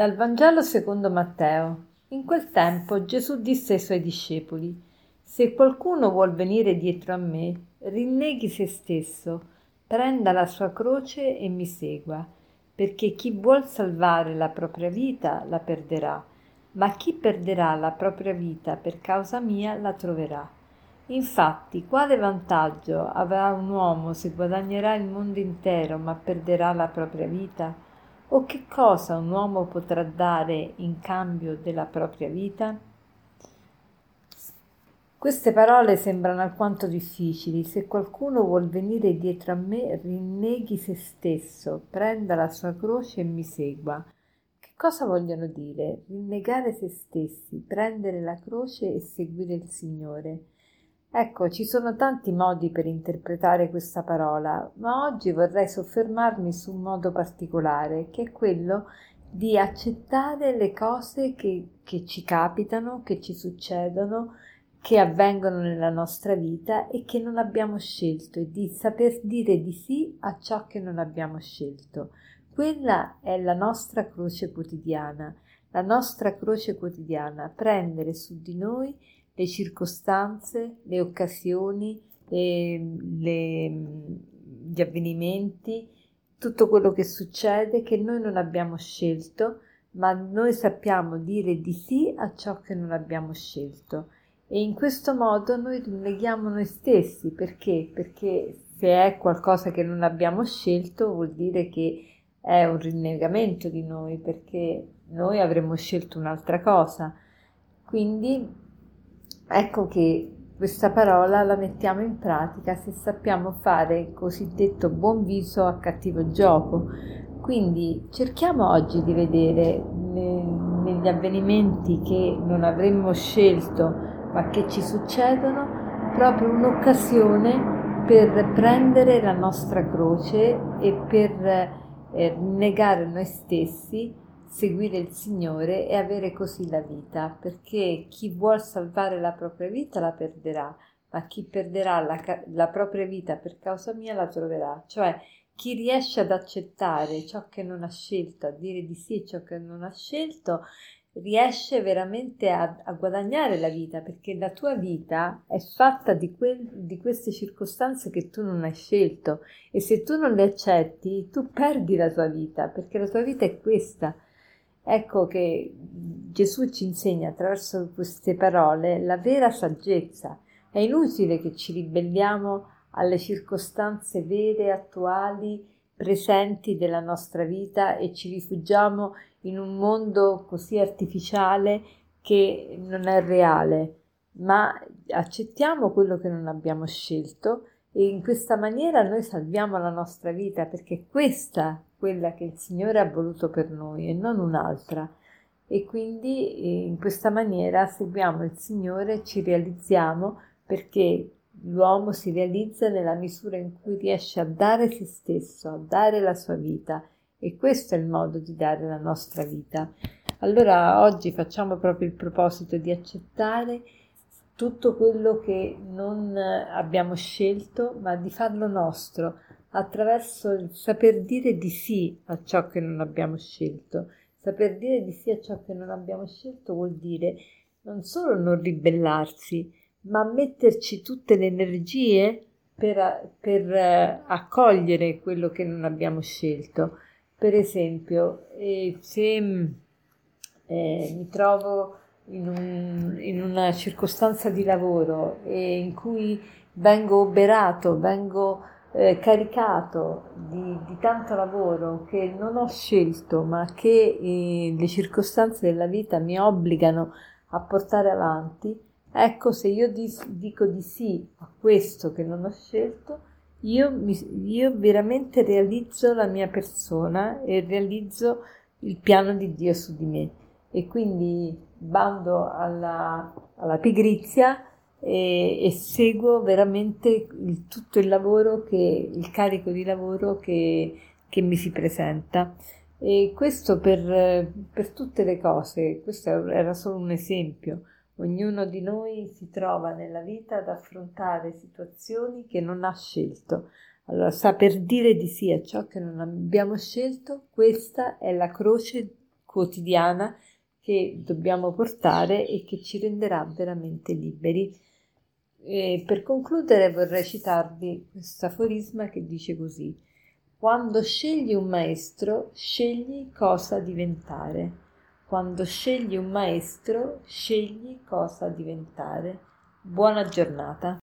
Dal Vangelo secondo Matteo. In quel tempo Gesù disse ai suoi discepoli, Se qualcuno vuol venire dietro a me, rinneghi se stesso, prenda la sua croce e mi segua, perché chi vuol salvare la propria vita la perderà, ma chi perderà la propria vita per causa mia la troverà. Infatti, quale vantaggio avrà un uomo se guadagnerà il mondo intero ma perderà la propria vita? O che cosa un uomo potrà dare in cambio della propria vita? Queste parole sembrano alquanto difficili. Se qualcuno vuol venire dietro a me, rinneghi se stesso, prenda la sua croce e mi segua. Che cosa vogliono dire? Rinnegare se stessi, prendere la croce e seguire il Signore. Ecco, ci sono tanti modi per interpretare questa parola, ma oggi vorrei soffermarmi su un modo particolare, che è quello di accettare le cose che, che ci capitano, che ci succedono, che avvengono nella nostra vita e che non abbiamo scelto e di saper dire di sì a ciò che non abbiamo scelto. Quella è la nostra croce quotidiana, la nostra croce quotidiana, prendere su di noi le circostanze, le occasioni, le, le, gli avvenimenti, tutto quello che succede che noi non abbiamo scelto, ma noi sappiamo dire di sì a ciò che non abbiamo scelto. E in questo modo noi rinneghiamo noi stessi, perché? Perché se è qualcosa che non abbiamo scelto vuol dire che è un rinnegamento di noi, perché noi avremmo scelto un'altra cosa. Quindi Ecco che questa parola la mettiamo in pratica se sappiamo fare il cosiddetto buon viso a cattivo gioco. Quindi cerchiamo oggi di vedere negli avvenimenti che non avremmo scelto ma che ci succedono proprio un'occasione per prendere la nostra croce e per eh, negare noi stessi seguire il Signore e avere così la vita, perché chi vuol salvare la propria vita la perderà, ma chi perderà la, la propria vita per causa mia la troverà. Cioè, chi riesce ad accettare ciò che non ha scelto, a dire di sì ciò che non ha scelto, riesce veramente a, a, guadagnare la vita perché la tua vita è fatta di, quel, di, queste circostanze che tu non hai scelto e se tu non le accetti tu perdi la tua vita perché la tua vita è questa Ecco che Gesù ci insegna attraverso queste parole la vera saggezza. È inutile che ci ribelliamo alle circostanze vere, attuali, presenti della nostra vita e ci rifugiamo in un mondo così artificiale che non è reale, ma accettiamo quello che non abbiamo scelto e in questa maniera noi salviamo la nostra vita perché questa quella che il Signore ha voluto per noi e non un'altra. E quindi eh, in questa maniera seguiamo il Signore ci realizziamo perché l'uomo si realizza nella misura in cui riesce a dare se stesso, a dare la sua vita e questo è il modo di dare la nostra vita. Allora oggi facciamo proprio il proposito di accettare tutto quello che non abbiamo scelto, ma di farlo nostro, attraverso il saper dire di sì a ciò che non abbiamo scelto. Saper dire di sì a ciò che non abbiamo scelto vuol dire non solo non ribellarsi, ma metterci tutte le energie per, per eh, accogliere quello che non abbiamo scelto. Per esempio, eh, se eh, mi trovo in, un, in, una circostanza di lavoro in cui vengo oberato, vengo eh, caricato di, di, tanto lavoro che non ho scelto, ma che eh, le circostanze della vita mi obbligano a portare avanti, ecco se io di, dico di sì a questo che non ho scelto, io, mi, io veramente realizzo la mia persona e realizzo il piano di Dio su di me. E quindi bando alla, alla pigrizia e, e seguo veramente il, tutto il lavoro che, il carico di lavoro che, che mi si presenta. E questo per, per tutte le cose, questo era solo un esempio. Ognuno di noi si trova nella vita ad affrontare situazioni che non ha scelto. Allora, saper dire di sì a ciò che non abbiamo scelto, questa è la croce quotidiana che dobbiamo portare e che ci renderà veramente liberi. E per concludere vorrei citarvi questo aforisma che dice così: Quando scegli un maestro, scegli cosa diventare. Quando scegli un maestro, scegli cosa diventare. Buona giornata.